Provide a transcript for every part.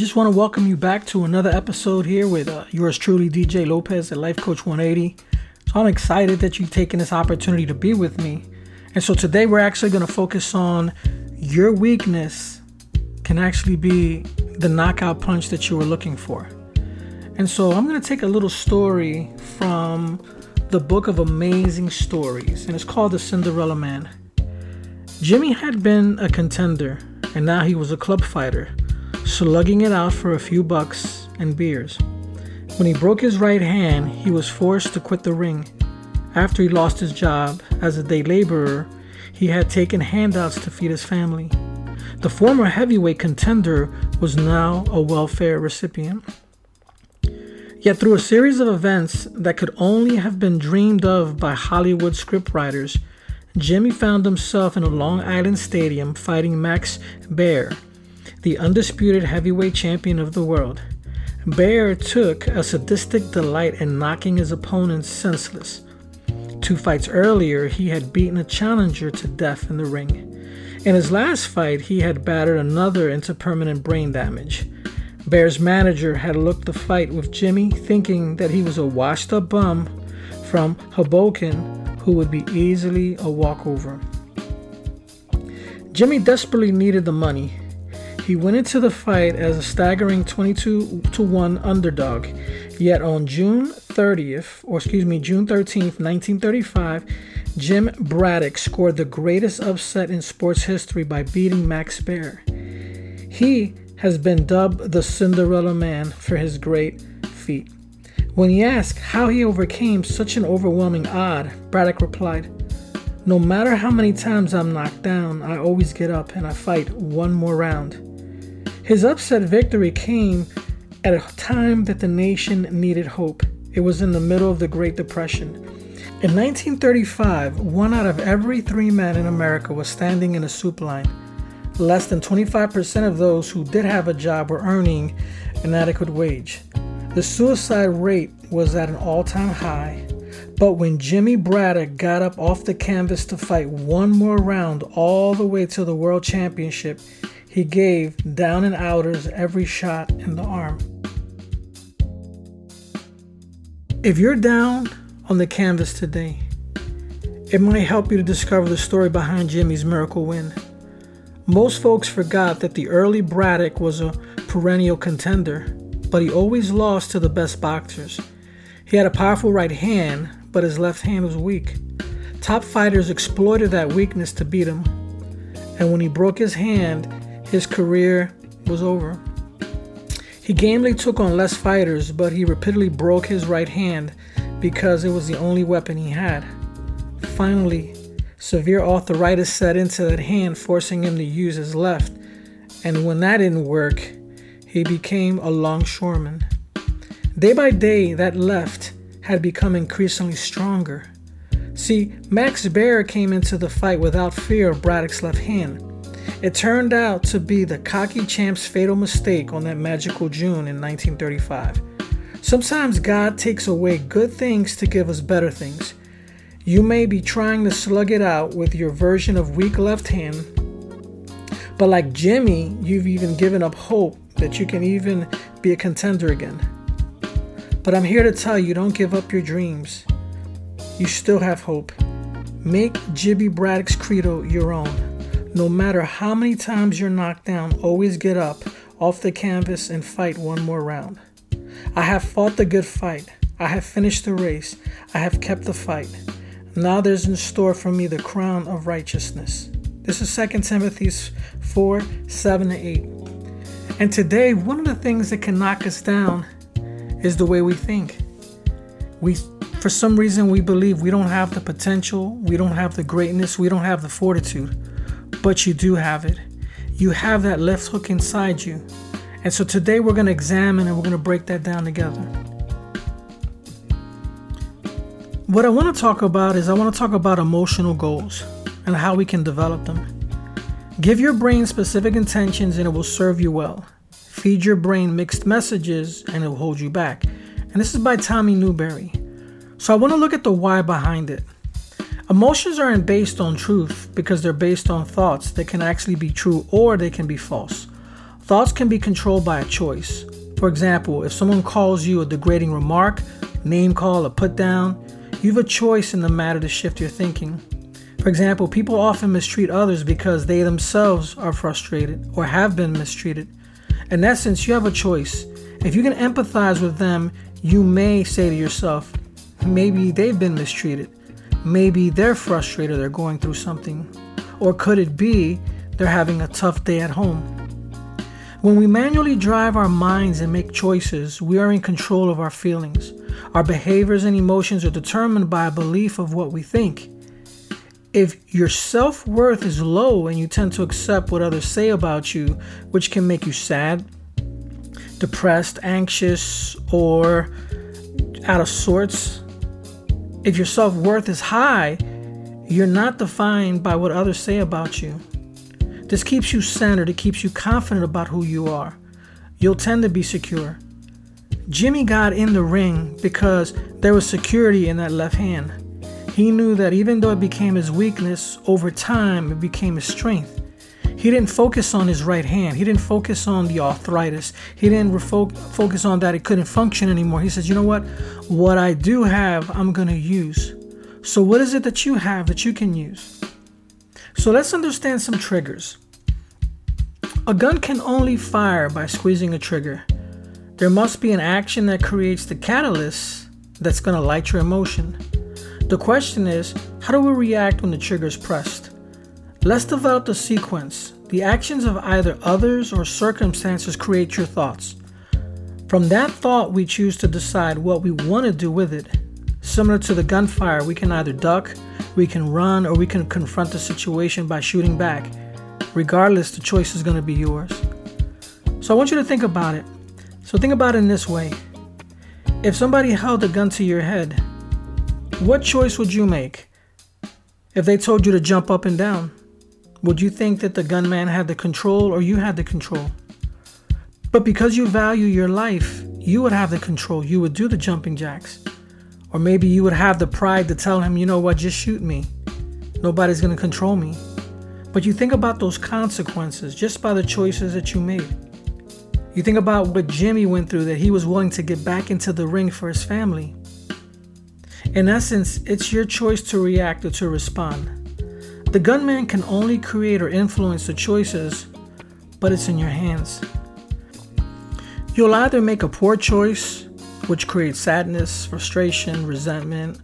Just want to welcome you back to another episode here with uh, yours truly, DJ Lopez at Life Coach 180. So I'm excited that you've taken this opportunity to be with me. And so today we're actually going to focus on your weakness can actually be the knockout punch that you were looking for. And so I'm going to take a little story from the book of amazing stories, and it's called The Cinderella Man. Jimmy had been a contender, and now he was a club fighter, slugging it out for a few bucks and beers. When he broke his right hand, he was forced to quit the ring. After he lost his job as a day laborer, he had taken handouts to feed his family. The former heavyweight contender was now a welfare recipient. Yet, through a series of events that could only have been dreamed of by Hollywood scriptwriters, Jimmy found himself in a Long Island stadium fighting Max Baer, the undisputed heavyweight champion of the world. Baer took a sadistic delight in knocking his opponents senseless. Two fights earlier, he had beaten a challenger to death in the ring. In his last fight, he had battered another into permanent brain damage. Baer's manager had looked the fight with Jimmy, thinking that he was a washed up bum from Hoboken who would be easily a walkover. Jimmy desperately needed the money. He went into the fight as a staggering 22 to 1 underdog. Yet on June 30th, or excuse me, June 13th, 1935, Jim Braddock scored the greatest upset in sports history by beating Max Baer. He has been dubbed the Cinderella Man for his great feat. When he asked how he overcame such an overwhelming odd, Braddock replied, No matter how many times I'm knocked down, I always get up and I fight one more round. His upset victory came at a time that the nation needed hope. It was in the middle of the Great Depression. In 1935, one out of every three men in America was standing in a soup line. Less than 25% of those who did have a job were earning an adequate wage. The suicide rate was at an all time high, but when Jimmy Braddock got up off the canvas to fight one more round all the way to the World Championship, he gave down and outers every shot in the arm. If you're down on the canvas today, it might help you to discover the story behind Jimmy's miracle win. Most folks forgot that the early Braddock was a perennial contender, but he always lost to the best boxers. He had a powerful right hand, but his left hand was weak. Top fighters exploited that weakness to beat him, and when he broke his hand, his career was over. He gamely took on less fighters, but he repeatedly broke his right hand because it was the only weapon he had. Finally, Severe arthritis set into that hand, forcing him to use his left. And when that didn't work, he became a longshoreman. Day by day, that left had become increasingly stronger. See, Max Baer came into the fight without fear of Braddock's left hand. It turned out to be the cocky champ's fatal mistake on that magical June in 1935. Sometimes God takes away good things to give us better things. You may be trying to slug it out with your version of weak left hand, but like Jimmy, you've even given up hope that you can even be a contender again. But I'm here to tell you don't give up your dreams. You still have hope. Make Jimmy Braddock's credo your own. No matter how many times you're knocked down, always get up off the canvas and fight one more round. I have fought the good fight. I have finished the race. I have kept the fight. Now there's in store for me the crown of righteousness. This is 2 Timothy 4 7 8. And today, one of the things that can knock us down is the way we think. We, for some reason, we believe we don't have the potential, we don't have the greatness, we don't have the fortitude, but you do have it. You have that left hook inside you. And so today, we're going to examine and we're going to break that down together. What I want to talk about is I want to talk about emotional goals and how we can develop them. Give your brain specific intentions and it will serve you well. Feed your brain mixed messages and it will hold you back. And this is by Tommy Newberry. So I want to look at the why behind it. Emotions aren't based on truth because they're based on thoughts that can actually be true or they can be false. Thoughts can be controlled by a choice. For example, if someone calls you a degrading remark, name call, or put down, you have a choice in the matter to shift your thinking. For example, people often mistreat others because they themselves are frustrated or have been mistreated. In essence, you have a choice. If you can empathize with them, you may say to yourself, maybe they've been mistreated. Maybe they're frustrated, they're going through something. Or could it be they're having a tough day at home? When we manually drive our minds and make choices, we are in control of our feelings. Our behaviors and emotions are determined by a belief of what we think. If your self worth is low and you tend to accept what others say about you, which can make you sad, depressed, anxious, or out of sorts, if your self worth is high, you're not defined by what others say about you. This keeps you centered, it keeps you confident about who you are. You'll tend to be secure. Jimmy got in the ring because there was security in that left hand. He knew that even though it became his weakness, over time it became his strength. He didn't focus on his right hand. He didn't focus on the arthritis. He didn't refo- focus on that it couldn't function anymore. He says, you know what? What I do have, I'm going to use. So, what is it that you have that you can use? So, let's understand some triggers. A gun can only fire by squeezing a trigger. There must be an action that creates the catalyst that's going to light your emotion. The question is, how do we react when the trigger is pressed? Let's develop the sequence. The actions of either others or circumstances create your thoughts. From that thought, we choose to decide what we want to do with it. Similar to the gunfire, we can either duck, we can run, or we can confront the situation by shooting back. Regardless, the choice is going to be yours. So I want you to think about it. So think about it in this way if somebody held a gun to your head, what choice would you make? If they told you to jump up and down, would you think that the gunman had the control or you had the control? But because you value your life, you would have the control. You would do the jumping jacks. Or maybe you would have the pride to tell him, you know what, just shoot me. Nobody's going to control me. But you think about those consequences just by the choices that you made. You think about what Jimmy went through, that he was willing to get back into the ring for his family. In essence, it's your choice to react or to respond. The gunman can only create or influence the choices, but it's in your hands. You'll either make a poor choice, which creates sadness, frustration, resentment,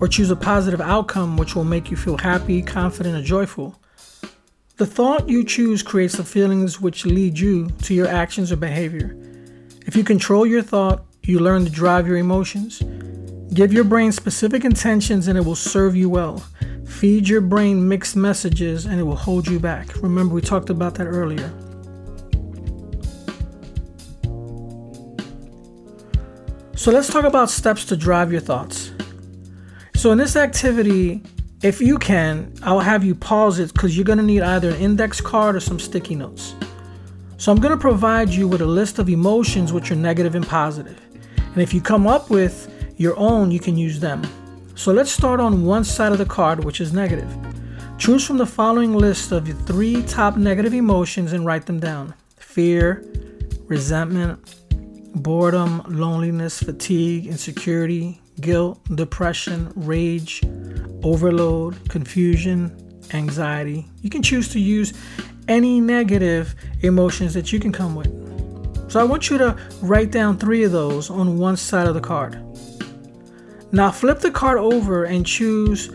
or choose a positive outcome, which will make you feel happy, confident, or joyful. The thought you choose creates the feelings which lead you to your actions or behavior. If you control your thought, you learn to drive your emotions. Give your brain specific intentions and it will serve you well. Feed your brain mixed messages and it will hold you back. Remember, we talked about that earlier. So, let's talk about steps to drive your thoughts. So, in this activity, if you can, I'll have you pause it because you're going to need either an index card or some sticky notes. So, I'm going to provide you with a list of emotions which are negative and positive. And if you come up with your own, you can use them. So let's start on one side of the card, which is negative. Choose from the following list of your three top negative emotions and write them down fear, resentment, boredom, loneliness, fatigue, insecurity, guilt, depression, rage, overload, confusion, anxiety. You can choose to use any negative emotions that you can come with. So I want you to write down three of those on one side of the card. Now flip the card over and choose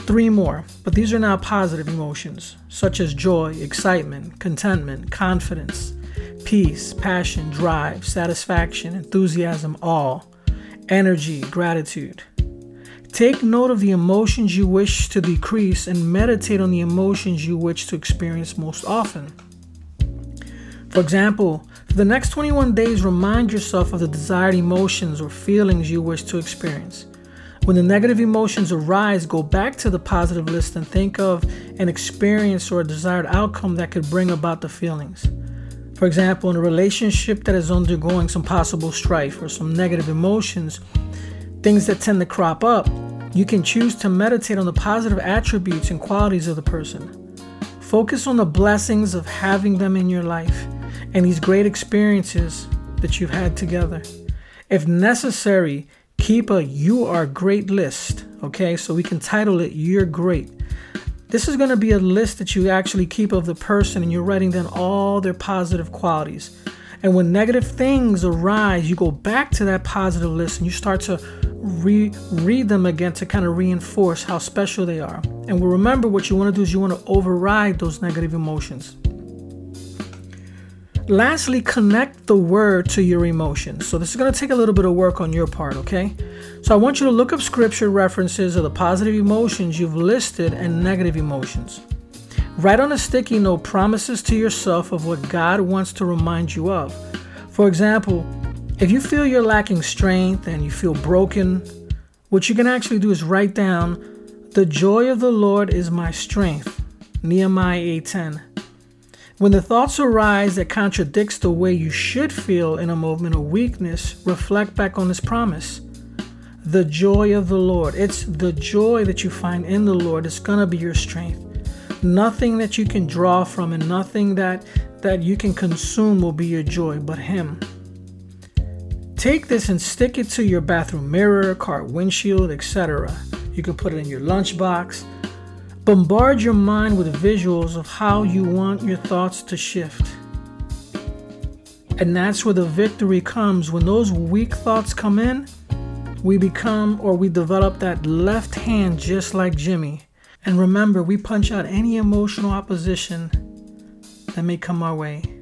three more, but these are now positive emotions, such as joy, excitement, contentment, confidence, peace, passion, drive, satisfaction, enthusiasm, awe, energy, gratitude. Take note of the emotions you wish to decrease and meditate on the emotions you wish to experience most often. For example, for the next 21 days, remind yourself of the desired emotions or feelings you wish to experience. When the negative emotions arise, go back to the positive list and think of an experience or a desired outcome that could bring about the feelings. For example, in a relationship that is undergoing some possible strife or some negative emotions, things that tend to crop up, you can choose to meditate on the positive attributes and qualities of the person. Focus on the blessings of having them in your life and these great experiences that you've had together. If necessary, keep a you are great list, okay? So we can title it You're Great. This is to be a list that you actually keep of the person and you're writing down all their positive qualities. And when negative things arise, you go back to that positive list and you start to re- read them again to kind of reinforce how special they are. And remember, what you want to do is you want to override those negative emotions. Lastly, connect the word to your emotions. So, this is going to take a little bit of work on your part, okay? So, I want you to look up scripture references of the positive emotions you've listed and negative emotions. Write on a sticky note promises to yourself of what God wants to remind you of. For example, if you feel you're lacking strength and you feel broken, what you can actually do is write down, "The joy of the Lord is my strength." Nehemiah 8:10. When the thoughts arise that contradicts the way you should feel in a moment of weakness, reflect back on this promise. The joy of the Lord. It's the joy that you find in the Lord is going to be your strength. Nothing that you can draw from and nothing that that you can consume will be your joy but him. Take this and stick it to your bathroom mirror, car windshield, etc. You can put it in your lunchbox Bombard your mind with visuals of how you want your thoughts to shift. And that's where the victory comes. When those weak thoughts come in, we become or we develop that left hand just like Jimmy. And remember, we punch out any emotional opposition that may come our way.